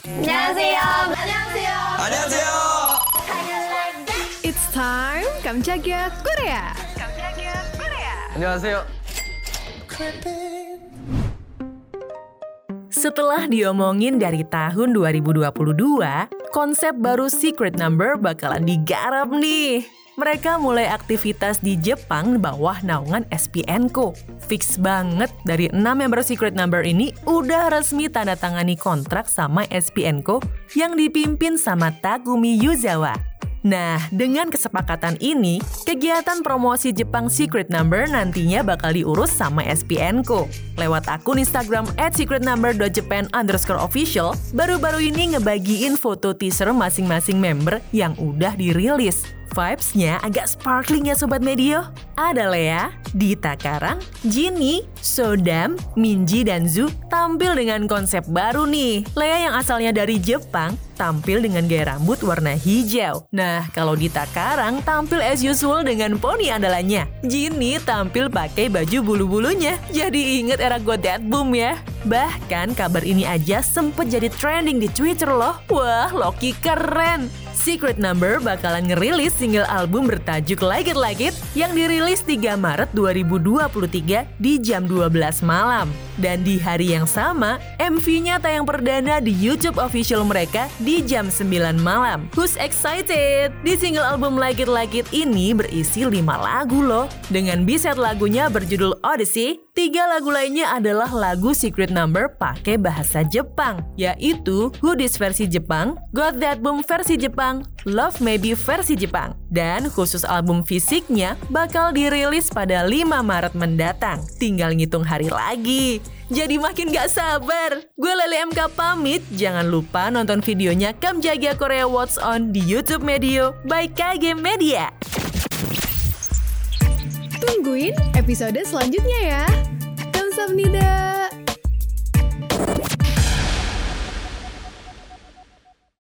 안녕하세요. 안녕하세요. 안녕하세요. It's time 깜짝이야 Korea. 안녕하세요. Setelah diomongin dari tahun 2022, konsep baru Secret Number bakalan digarap nih. Mereka mulai aktivitas di Jepang bawah naungan SPN-ko. Fix banget dari 6 member Secret Number ini udah resmi tanda tangani kontrak sama SPN-ko yang dipimpin sama Takumi Yuzawa. Nah, dengan kesepakatan ini, kegiatan promosi Jepang Secret Number nantinya bakal diurus sama SPN-ko. Lewat akun Instagram at secretnumber.japan underscore official, baru-baru ini ngebagiin foto teaser masing-masing member yang udah dirilis. Vibes-nya agak sparkling ya Sobat Medio. Ada Lea, Dita Karang, Jinny, Sodam, Minji, dan Zu tampil dengan konsep baru nih. Lea yang asalnya dari Jepang tampil dengan gaya rambut warna hijau. Nah, kalau Dita Karang tampil as usual dengan poni andalannya. Jinny tampil pakai baju bulu-bulunya. Jadi inget era Godet Boom ya. Bahkan kabar ini aja sempet jadi trending di Twitter loh. Wah, Loki keren. Secret Number bakalan ngerilis single album bertajuk Like It Like It yang dirilis 3 Maret 2023 di jam 12 malam. Dan di hari yang sama, MV-nya tayang perdana di YouTube official mereka di jam 9 malam. Who's excited? Di single album Like It Like It ini berisi 5 lagu loh. Dengan B-side lagunya berjudul Odyssey, tiga lagu lainnya adalah lagu Secret Number pakai bahasa Jepang, yaitu Who This versi Jepang, Got That Boom versi Jepang, Love Maybe versi Jepang. Dan khusus album fisiknya bakal dirilis pada 5 Maret mendatang. Tinggal ngitung hari lagi. Jadi makin gak sabar. Gue Lele MK pamit. Jangan lupa nonton videonya Kam Jaga Korea What's On di YouTube Medio by KG Media. Tungguin episode selanjutnya ya. Kamsahamnida.